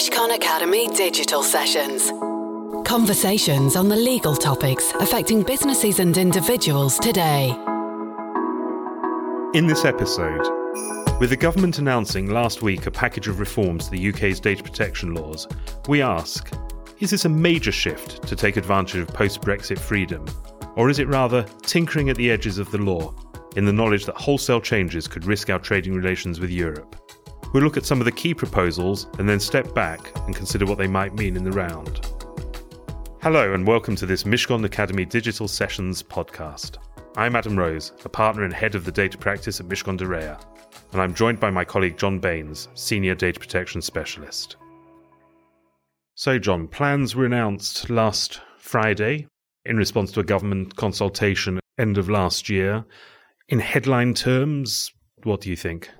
Mishcon Academy digital sessions. Conversations on the legal topics affecting businesses and individuals today. In this episode, with the government announcing last week a package of reforms to the UK's data protection laws, we ask is this a major shift to take advantage of post Brexit freedom? Or is it rather tinkering at the edges of the law in the knowledge that wholesale changes could risk our trading relations with Europe? We'll look at some of the key proposals and then step back and consider what they might mean in the round. Hello, and welcome to this Mishcon Academy Digital Sessions podcast. I'm Adam Rose, a partner and head of the data practice at Mishcon de Reya, and I'm joined by my colleague John Baines, Senior Data Protection Specialist. So, John, plans were announced last Friday in response to a government consultation end of last year. In headline terms, what do you think?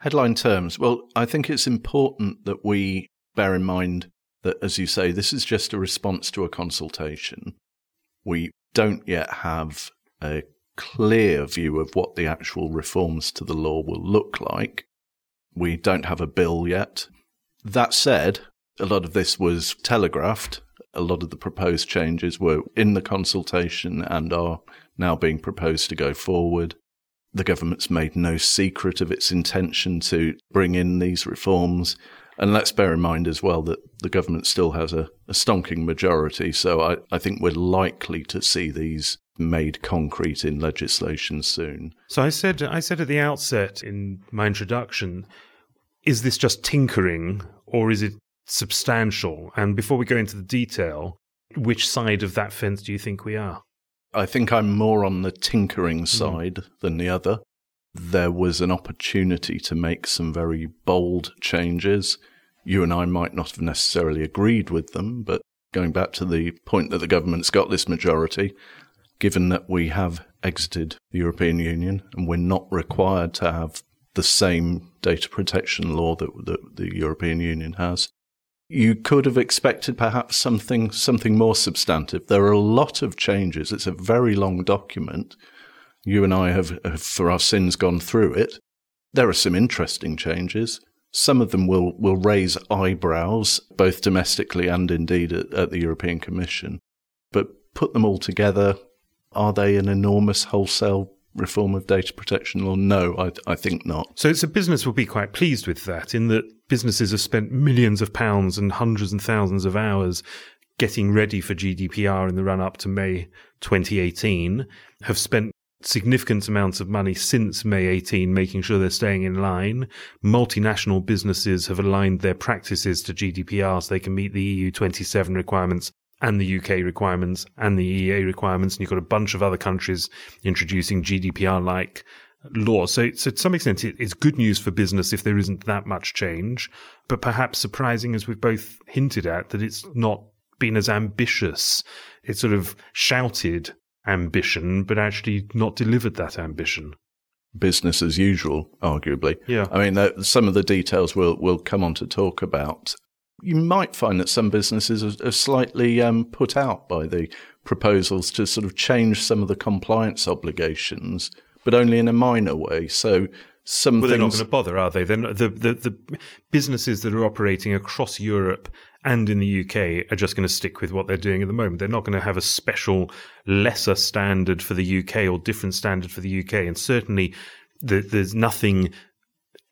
Headline terms. Well, I think it's important that we bear in mind that, as you say, this is just a response to a consultation. We don't yet have a clear view of what the actual reforms to the law will look like. We don't have a bill yet. That said, a lot of this was telegraphed. A lot of the proposed changes were in the consultation and are now being proposed to go forward. The government's made no secret of its intention to bring in these reforms. And let's bear in mind as well that the government still has a, a stonking majority. So I, I think we're likely to see these made concrete in legislation soon. So I said I said at the outset in my introduction, is this just tinkering or is it substantial? And before we go into the detail, which side of that fence do you think we are? I think I'm more on the tinkering mm. side mm. than the other. There was an opportunity to make some very bold changes. You and I might not have necessarily agreed with them, but going back to the point that the government's got this majority, given that we have exited the European Union and we're not required to have the same data protection law that, that the European Union has, you could have expected perhaps something something more substantive. There are a lot of changes. It's a very long document. You and I have, have, for our sins, gone through it. There are some interesting changes. Some of them will, will raise eyebrows, both domestically and indeed at, at the European Commission. But put them all together, are they an enormous wholesale reform of data protection law? No, I, I think not. So it's a business will be quite pleased with that, in that businesses have spent millions of pounds and hundreds and thousands of hours getting ready for GDPR in the run up to May 2018, have spent significant amounts of money since May 18, making sure they're staying in line. Multinational businesses have aligned their practices to GDPR so they can meet the EU 27 requirements and the UK requirements and the EEA requirements. And you've got a bunch of other countries introducing GDPR like law. So, so to some extent, it's good news for business if there isn't that much change, but perhaps surprising, as we've both hinted at, that it's not been as ambitious. It's sort of shouted ambition, but actually not delivered that ambition. Business as usual, arguably. Yeah. I mean, some of the details we'll, we'll come on to talk about. You might find that some businesses are, are slightly um, put out by the proposals to sort of change some of the compliance obligations but only in a minor way. So some well, things... they're not going to bother, are they? Then the, the the businesses that are operating across Europe and in the UK are just going to stick with what they're doing at the moment. They're not going to have a special lesser standard for the UK or different standard for the UK, and certainly the, there's nothing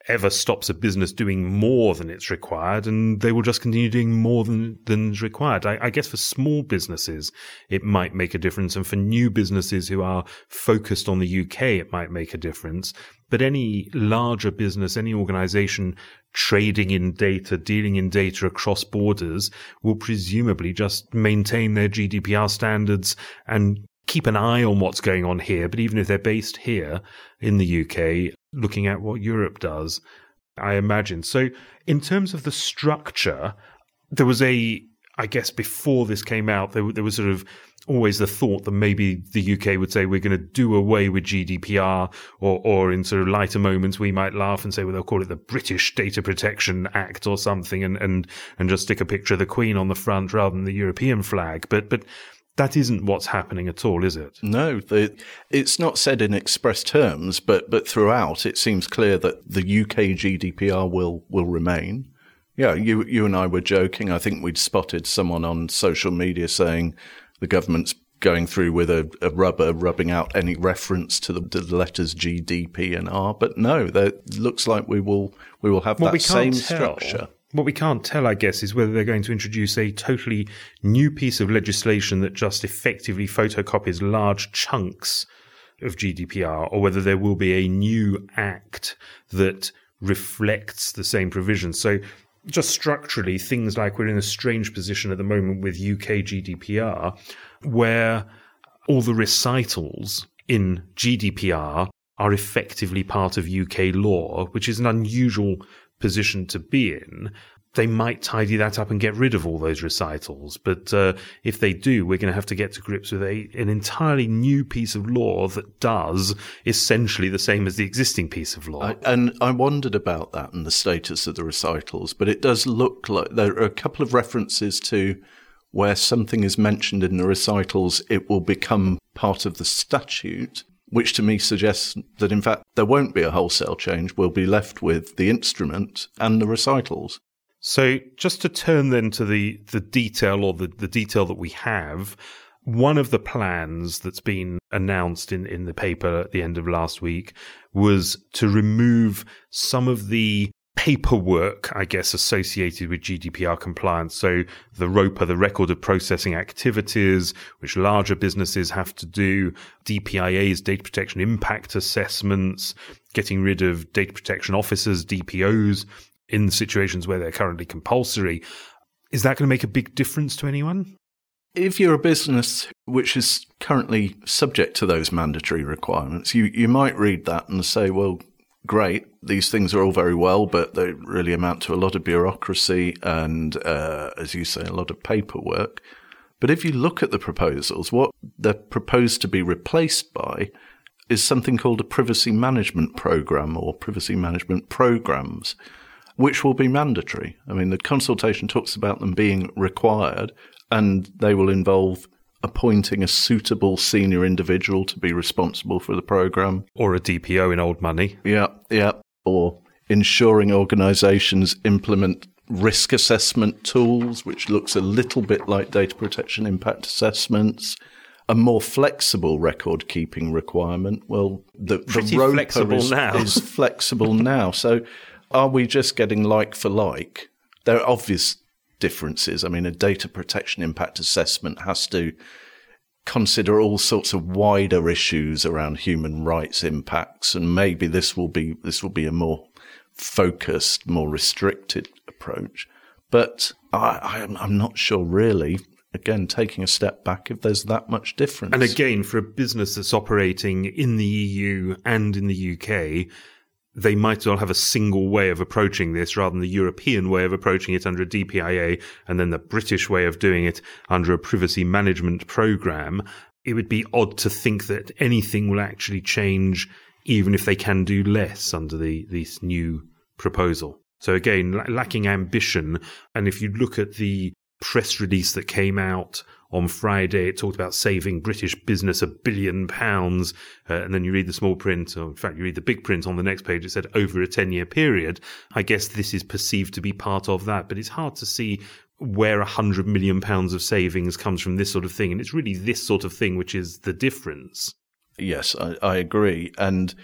ever stops a business doing more than it's required, and they will just continue doing more than than is required. I, I, guess for small businesses, it might make a difference, and for new businesses who are focused on the UK, it might make a difference. But any larger business, any organization trading in data, dealing in data across borders, will presumably just maintain their GDPR standards and keep an eye on what's going on here. But even if they're based here in the UK, looking at what Europe does, I imagine. So, in terms of the structure, there was a, I guess, before this came out, there, there was sort of always the thought that maybe the UK would say we're going to do away with GDPR, or, or in sort of lighter moments we might laugh and say, well, they'll call it the British Data Protection Act or something, and and and just stick a picture of the Queen on the front rather than the European flag. But but that isn't what's happening at all, is it? No, the, it's not said in express terms, but but throughout it seems clear that the UK GDPR will will remain. Yeah, you you and I were joking. I think we'd spotted someone on social media saying the government's going through with a, a rubber, rubbing out any reference to the, the, letters G, D, P, and R. But no, it looks like we will we will have that same tell, structure. What we can't tell, I guess, is whether they're going to introduce a totally new piece of legislation that just effectively photocopies large chunks of GDPR, or whether there will be a new act that reflects the same provisions. So just structurally, things like we're in a strange position at the moment with UK GDPR, where all the recitals in GDPR are effectively part of UK law, which is an unusual position to be in they might tidy that up and get rid of all those recitals. But uh, if they do, we're going to have to get to grips with a, an entirely new piece of law that does essentially the same as the existing piece of law. I, and I wondered about that and the status of the recitals, but it does look like there are a couple of references to where something is mentioned in the recitals, it will become part of the statute which to me suggests that in fact there won't be a wholesale change. We'll be left with the instrument and the recitals. So just to turn then to the, the detail or the, the detail that we have, one of the plans that's been announced in, in the paper at the end of last week was to remove some of the paperwork, I guess, associated with GDPR compliance. So the ROPA, the record of processing activities, which larger businesses have to do, DPIA's data protection impact assessments, getting rid of data protection officers, DPOs, in situations where they're currently compulsory. Is that going to make a big difference to anyone? If you're a business which is currently subject to those mandatory requirements, you, you might read that and say, well, great, these things are all very well, but they really amount to a lot of bureaucracy and, uh, as you say, a lot of paperwork. But if you look at the proposals, what they're proposed to be replaced by is something called a privacy management program or privacy management programs which will be mandatory. I mean, the consultation talks about them being required, and they will involve appointing a suitable senior individual to be responsible for the program. Or a DPO in old money. Yeah, yeah. Or ensuring organizations implement risk assessment tools, which looks a little bit like data protection impact assessments. A more flexible record keeping requirement. Well, the, Pretty the flexible is, now. is flexible now. So are we just getting like for like? There are obvious differences. I mean, a data protection impact assessment has to consider all sorts of wider issues around human rights impacts, and maybe this will be this will be a more focused, more restricted approach. But I, am I'm not sure really. Again, taking a step back, if there's that much difference. And again, for a business that's operating in the EU and in the UK, they might as well have a single way of approaching this rather than the European way of approaching it under a DPIA and then the British way of doing it under a privacy management program. It would be odd to think that anything will actually change, even if they can do less under the this new proposal. So again, lacking ambition. And if you look at the press release that came out on Friday. It talked about saving British business a billion pounds. Uh, and then you read the small print, or in fact, you read the big print on the next page. It said over a 10 year period. I guess this is perceived to be part of that, but it's hard to see where a hundred million pounds of savings comes from this sort of thing. And it's really this sort of thing which is the difference. Yes, I, I agree. And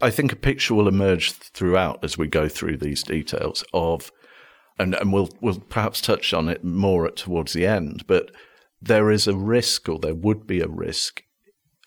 I think a picture will emerge throughout as we go through these details of, and, and we'll, we'll perhaps touch on it more towards the end, but there is a risk, or there would be a risk,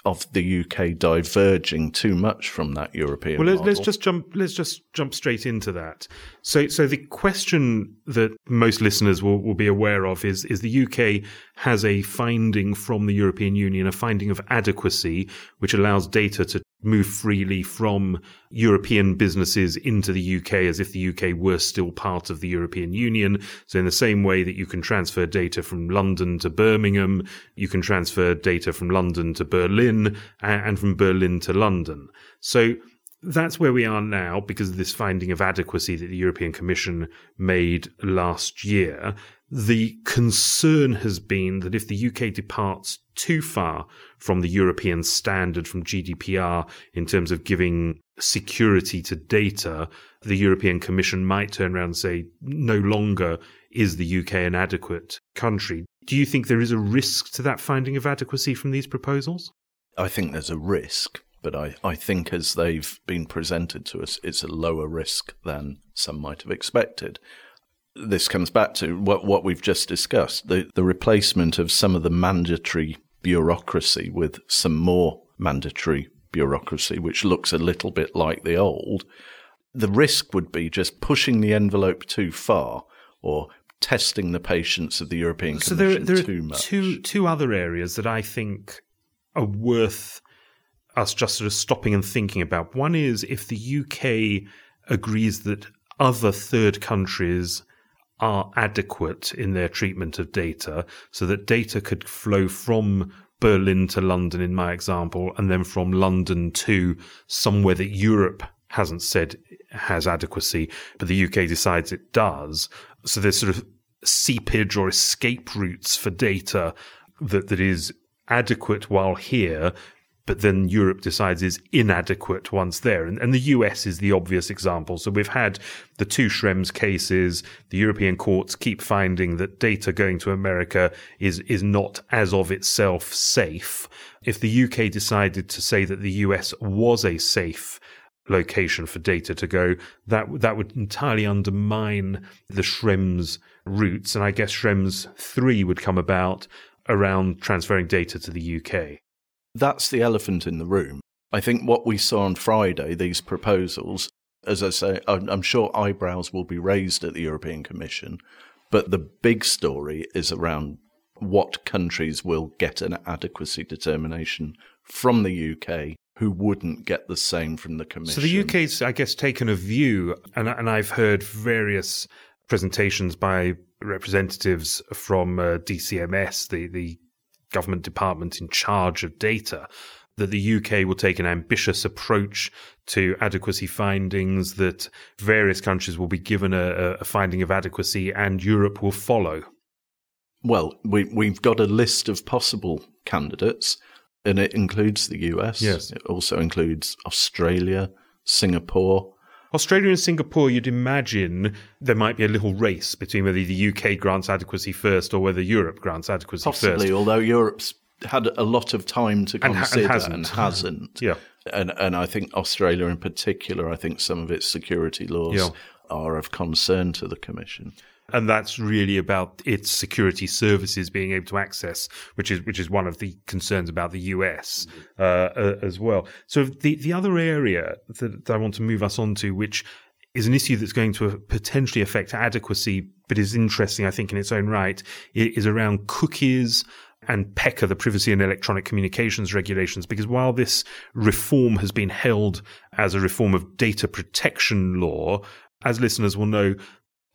of the UK diverging too much from that European. Well, let's, let's, just jump. Let's just jump straight into that. So, so the question that most listeners will, will be aware of is: is the UK has a finding from the European Union, a finding of adequacy, which allows data to move freely from European businesses into the UK as if the UK were still part of the European Union. So in the same way that you can transfer data from London to Birmingham, you can transfer data from London to Berlin and from Berlin to London. So that's where we are now because of this finding of adequacy that the European Commission made last year. the concern has been that if the UK departs too far from the European standard from GDPR in terms of giving security to data, the European Commission might turn around and say no longer is the UK an adequate country. Do you think there is a risk to that finding of adequacy from these proposals? I think there's a risk, but I, I think as they've been presented to us, it's a lower risk than some might have expected this comes back to what, what we've just discussed the, the replacement of some of the mandatory bureaucracy with some more mandatory bureaucracy, which looks a little bit like the old. The risk would be just pushing the envelope too far or testing the patience of the European so Commission there, there too are much. Two, two other areas that I think are worth us just sort of stopping and thinking about. One is if the UK agrees that other third countries are adequate in their treatment of data so that data could flow from Berlin to London, in my example, and then from London to somewhere that Europe hasn't said has adequacy, but the UK decides it does. So there's sort of seepage or escape routes for data that, that is adequate while here, but then Europe decides is inadequate once there. And, and, the US is the obvious example. So we've had the two Schrems cases. The European courts keep finding that data going to America is, is not as of itself safe. If the UK decided to say that the US was a safe location for data to go, that that would entirely undermine the Schrems roots. And I guess Schrems 3 would come about around transferring data to the UK. That's the elephant in the room. I think what we saw on Friday, these proposals, as I say, I'm sure eyebrows will be raised at the European Commission, but the big story is around what countries will get an adequacy determination from the UK who wouldn't get the same from the Commission. So the UK's, I guess, taken a view, and, and I've heard various presentations by representatives from uh, DCMS, the, the government department in charge of data, that the UK will take an ambitious approach to adequacy findings, that various countries will be given a, a finding of adequacy, and Europe will follow. Well, we, we've got a list of possible candidates, and it includes the US. Yes. It also includes Australia, Singapore, Australia and Singapore, you'd imagine there might be a little race between whether the UK grants adequacy first or whether Europe grants adequacy Possibly, first. although Europe's had a lot of time to And ha- and consider hasn't. and hasn't. Yeah. And and I think Australia in particular, I think some of its security laws Yeah. are of concern to the Commission. And that's really about its security services being able to access, which is which is one of the concerns about the US uh, uh, as well. So the the other area that, that I want to move us on to, which is an issue that's going to potentially affect adequacy, but is interesting, I think, in its own right, is around cookies and PECR, the Privacy and Electronic Communications Regulations, because while this reform has been held as a reform of data protection law, as listeners will know,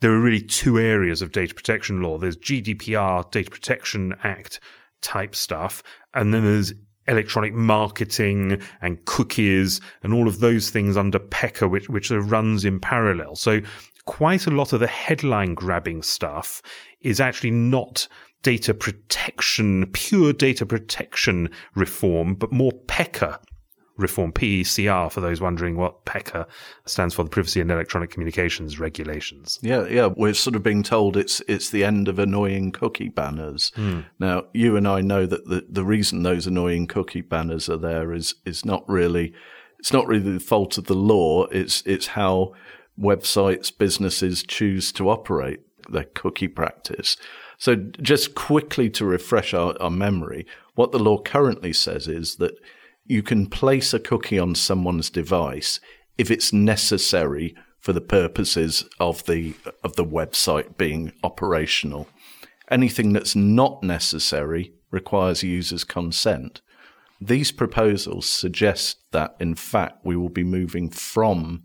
there are really two areas of data protection law. There's GDPR, Data Protection Act type stuff, and then there's electronic marketing and cookies and all of those things under PECR, which, which runs in parallel. So quite a lot of the headline grabbing stuff is actually not data protection, pure data protection reform, but more PECA reform, PECR, for those wondering what PECR stands for, the Privacy and Electronic Communications Regulations. Yeah, yeah, we're sort of being told it's it's the end of annoying cookie banners. Hmm. Now, you and I know that the, the reason those annoying cookie banners are there is is not really it's not really the fault of the law. It's it's how websites, businesses choose to operate their cookie practice. So, just quickly to refresh our, our memory, what the law currently says is that you can place a cookie on someone's device if it's necessary for the purposes of the of the website being operational. Anything that's not necessary requires users' consent. These proposals suggest that, in fact, we will be moving from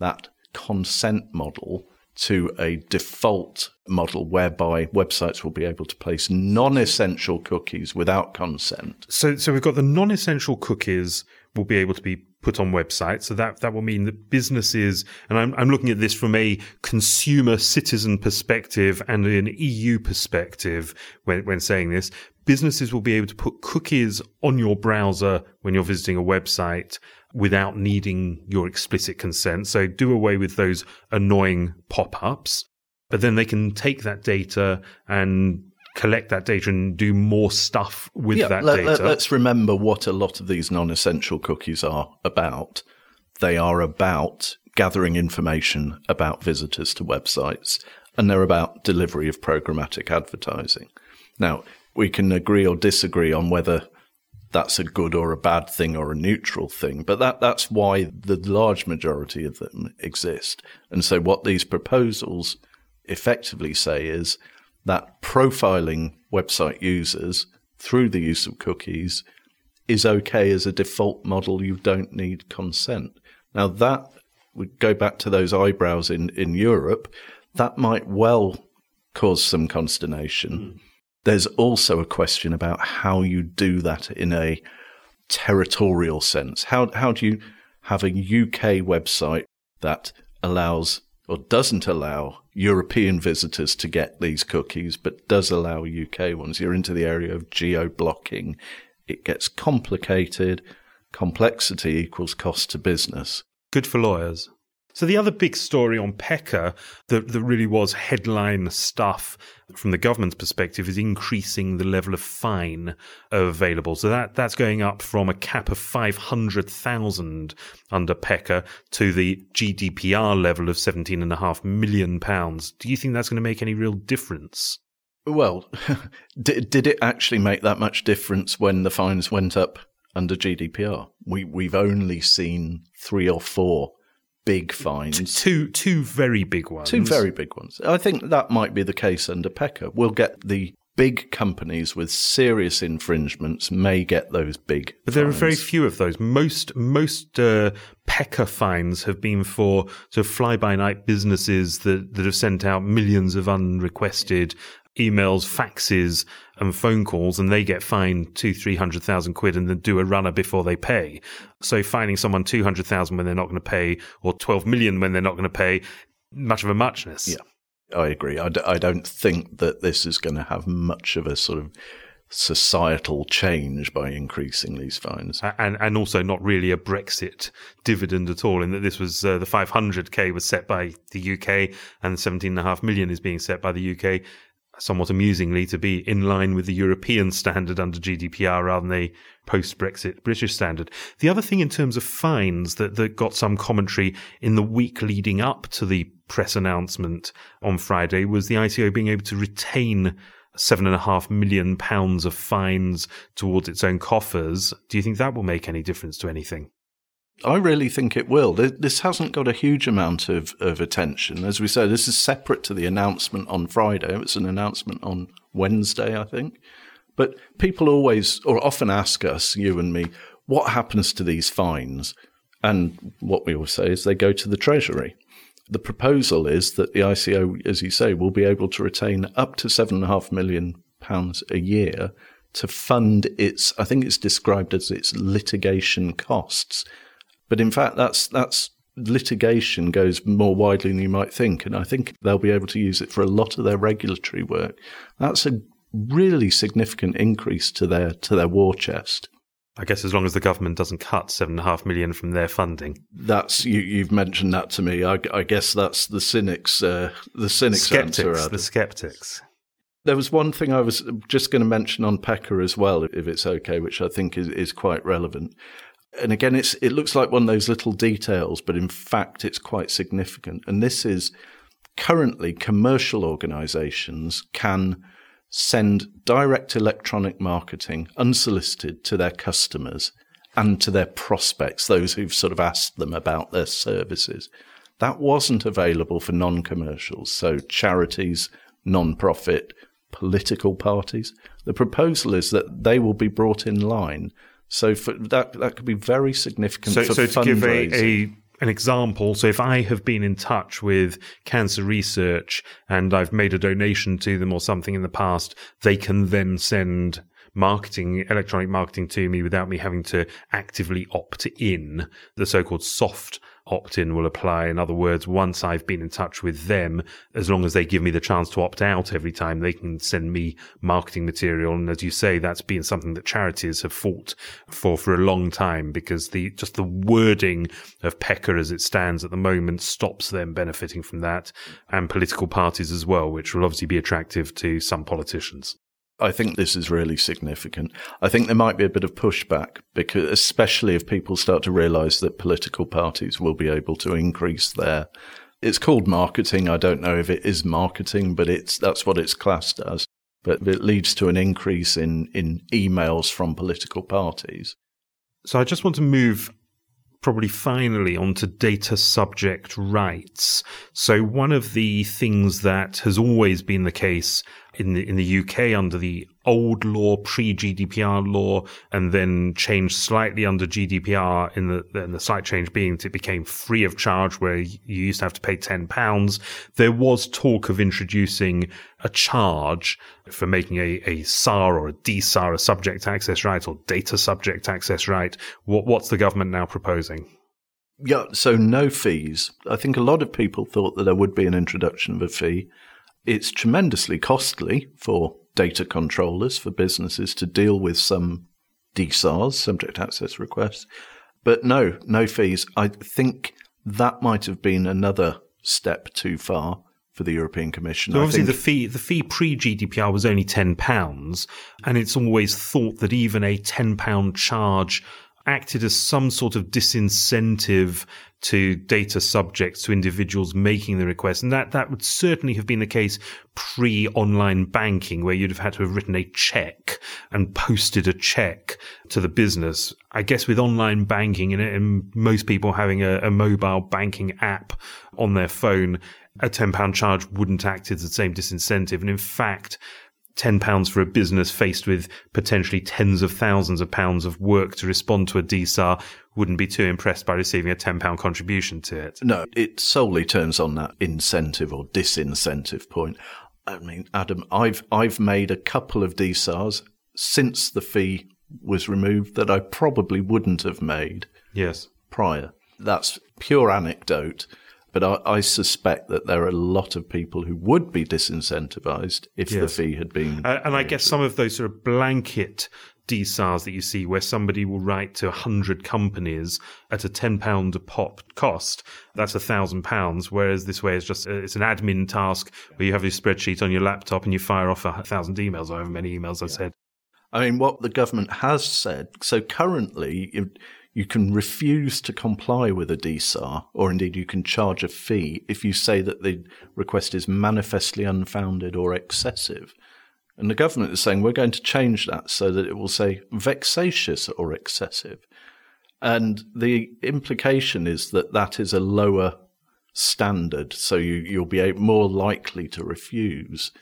that consent model to a default model whereby websites will be able to place non essential cookies without consent. So, so we've got the non-essential cookies will be able to be put on websites. So that, that will mean that businesses, and I'm, I'm looking at this from a consumer citizen perspective and an EU perspective when, when saying this, businesses will be able to put cookies on your browser when you're visiting a website without needing your explicit consent. So do away with those annoying pop-ups. But then they can take that data and collect that data and do more stuff with yeah, that let, data. Let, us remember what a lot of these non-essential cookies are about. They are about gathering information about visitors to websites and they're about delivery of programmatic advertising. Now, we can agree or disagree on whether that's a good or a bad thing or a neutral thing, but that, that's why the large majority of them exist. And so what these proposals effectively say is that profiling website users through the use of cookies is okay as a default model. You don't need consent. Now that would go back to those eyebrows in, in Europe. That might well cause some consternation. Mm. There's also a question about how you do that in a territorial sense. How, how do you have a UK website that allows or doesn't allow European visitors to get these cookies, but does allow UK ones. You're into the area of geo blocking. It gets complicated. Complexity equals cost to business. Good for lawyers. So the other big story on PECR that, that really was headline stuff from the government's perspective is increasing the level of fine available. So that, that's going up from a cap of 500,000 under PECR to the GDPR level of 17.5 million pounds. Do you think that's going to make any real difference? Well, did, did it actually make that much difference when the fines went up under GDPR? We, we've only seen three or four big fines. Two two very big ones. Two very big ones. I think that might be the case under PECR. We'll get the big companies with serious infringements may get those big. But there fines. are very few of those. Most most uh, PECR fines have been for sort of fly by night businesses that that have sent out millions of unrequested emails, faxes, and phone calls, and they get fined two, three hundred thousand quid, and then do a runner before they pay. So finding someone two hundred thousand when they're not going to pay, or twelve million when they're not going to pay, much of a muchness. Yeah, I agree. I d- I don't think that this is going to have much of a sort of societal change by increasing these fines. And and also not really a Brexit dividend at all, in that this was uh, the 500k was set by the UK and the 17.5 million is being set by the UK somewhat amusingly, to be in line with the European standard under GDPR rather than the post Brexit British standard. The other thing in terms of fines that, that got some commentary in the week leading up to the press announcement on Friday was the ICO being able to retain seven and a half million pounds of fines towards its own coffers. Do you think that will make any difference to anything? I really think it will. This hasn't got a huge amount of, of attention. As we say, this is separate to the announcement on Friday. It was an announcement on Wednesday, I think. But people always or often ask us, you and me, what happens to these fines? And what we always say is they go to the Treasury. The proposal is that the ICO, as you say, will be able to retain up to seven and a half million pounds a year to fund its, I think it's described as its litigation costs. But in fact, that's that's litigation goes more widely than you might think, and I think they'll be able to use it for a lot of their regulatory work. That's a really significant increase to their to their war chest. I guess as long as the government doesn't cut seven and a half million from their funding. That's you. have mentioned that to me. I, I, guess that's the cynics. Uh, the cynics skeptics, answer. The skeptics. There was one thing I was just going to mention on PECR as well, if it's okay, which I think is, is quite relevant. And again, it's it looks like one of those little details, but in fact, it's quite significant. And this is currently commercial organisations can send direct electronic marketing unsolicited to their customers and to their prospects, those who've sort of asked them about their services. That wasn't available for non commercials, so charities, non profit, political parties. The proposal is that they will be brought in line so for that that could be very significant. So, for so to give a, a an example, so if I have been in touch with cancer research and I've made a donation to them or something in the past, they can then send marketing, electronic marketing to me without me having to actively opt in. The so-called soft opt in will apply. In other words, once I've been in touch with them, as long as they give me the chance to opt out every time, they can send me marketing material. And as you say, that's been something that charities have fought for for a long time because the, just the wording of PECR as it stands at the moment stops them benefiting from that and political parties as well, which will obviously be attractive to some politicians. I think this is really significant. I think there might be a bit of pushback because, especially if people start to realize that political parties will be able to increase their. It's called marketing. I don't know if it is marketing, but it's that's what it's classed as. But it leads to an increase in in emails from political parties. So I just want to move probably finally onto data subject rights. So one of the things that has always been the case in the, in the UK under the old law, pre-GDPR law, and then changed slightly under GDPR in the, and the slight change being that it became free of charge where you used to have to pay 10 pounds. There was talk of introducing a charge for making a, a SAR or a DSAR, a subject access right or data subject access right. What, what's the government now proposing? Yeah, so no fees. I think a lot of people thought that there would be an introduction of a fee. It's tremendously costly for data controllers, for businesses to deal with some DSARs, subject access requests. But no, no fees. I think that might have been another step too far for the European Commission. So obviously, the fee the fee pre GDPR was only ten pounds, and it's always thought that even a ten pound charge acted as some sort of disincentive to data subjects, to individuals making the request. And that, that would certainly have been the case pre online banking, where you'd have had to have written a check and posted a check to the business. I guess with online banking and, and most people having a, a mobile banking app on their phone, a £10 charge wouldn't act as the same disincentive. And in fact, £10 for a business faced with potentially tens of thousands of pounds of work to respond to a DSAR wouldn't be too impressed by receiving a £10 contribution to it. No, it solely turns on that incentive or disincentive point. I mean, Adam, I've, I've made a couple of DSARs since the fee was removed that I probably wouldn't have made. Yes. Prior. That's pure anecdote. But I, I, suspect that there are a lot of people who would be disincentivized if yes. the fee had been. Uh, and I guess some of those sort of blanket DSARs that you see where somebody will write to 100 companies at a £10 a pop cost, that's a thousand pounds. Whereas this way is just, uh, it's an admin task where you have your spreadsheet on your laptop and you fire off a thousand emails, or however many emails I said. I mean, what the government has said, so currently, you can refuse to comply with a DSAR, or indeed you can charge a fee if you say that the request is manifestly unfounded or excessive. And the government is saying we're going to change that so that it will say vexatious or excessive. And the implication is that that is a lower standard, so you, you'll be more likely to refuse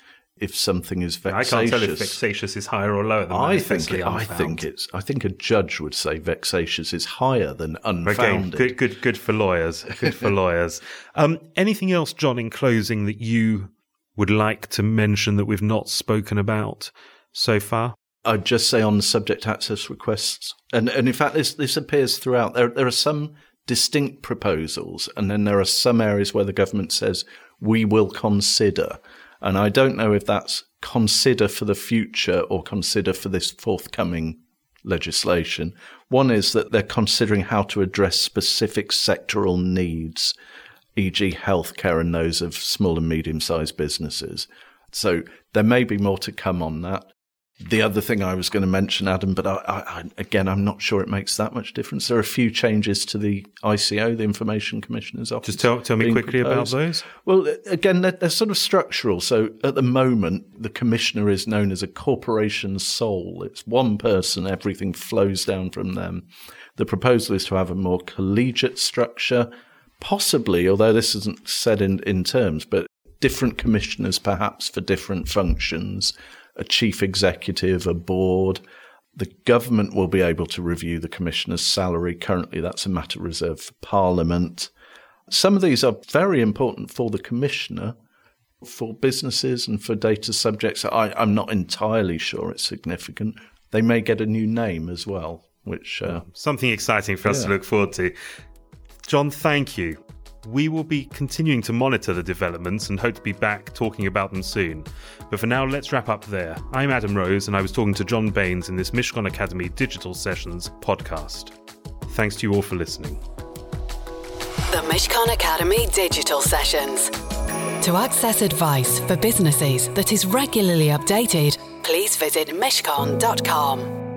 if something is vexatious. I can't tell if vexatious is higher or lower than I think. It, I think it's. I think a judge would say vexatious is higher than unfounded. Again, good, good, good for lawyers. Good for lawyers. Um, anything else, John, in closing that you would like to mention that we've not spoken about so far? I'd just say on the subject access requests, and and in fact, this this appears throughout. There there are some distinct proposals, and then there are some areas where the government says we will consider. And I don't know if that's consider for the future or consider for this forthcoming legislation. One is that they're considering how to address specific sectoral needs, e.g., healthcare and those of small and medium sized businesses. So there may be more to come on that the other thing I was going to mention, Adam, but I, I, again, I'm not sure it makes that much difference. There are a few changes to the ICO, the Information Commissioner's Office. Just tell, tell me quickly proposed. about those. Well, again, they're, they're, sort of structural. So at the moment, the Commissioner is known as a corporation sole. It's one person, everything flows down from them. The proposal is to have a more collegiate structure, possibly, although this isn't said in, in terms, but different commissioners perhaps for different functions a chief executive, a board. The government will be able to review the commissioner's salary. Currently, that's a matter reserved for Parliament. Some of these are very important for the commissioner, for businesses and for data subjects. I, am not entirely sure it's significant. they may get a new name as well, which uh, Something exciting for us Yeah. to look forward to. John, thank you. We will be continuing to monitor the developments and hope to be back talking about them soon. But for now, let's wrap up there. I'm Adam Rose, and I was talking to John Baines in this Mishcon Academy Digital Sessions podcast. Thanks to you all for listening. The Mishcon Academy Digital Sessions. To access advice for businesses that is regularly updated, please visit mishcon.com.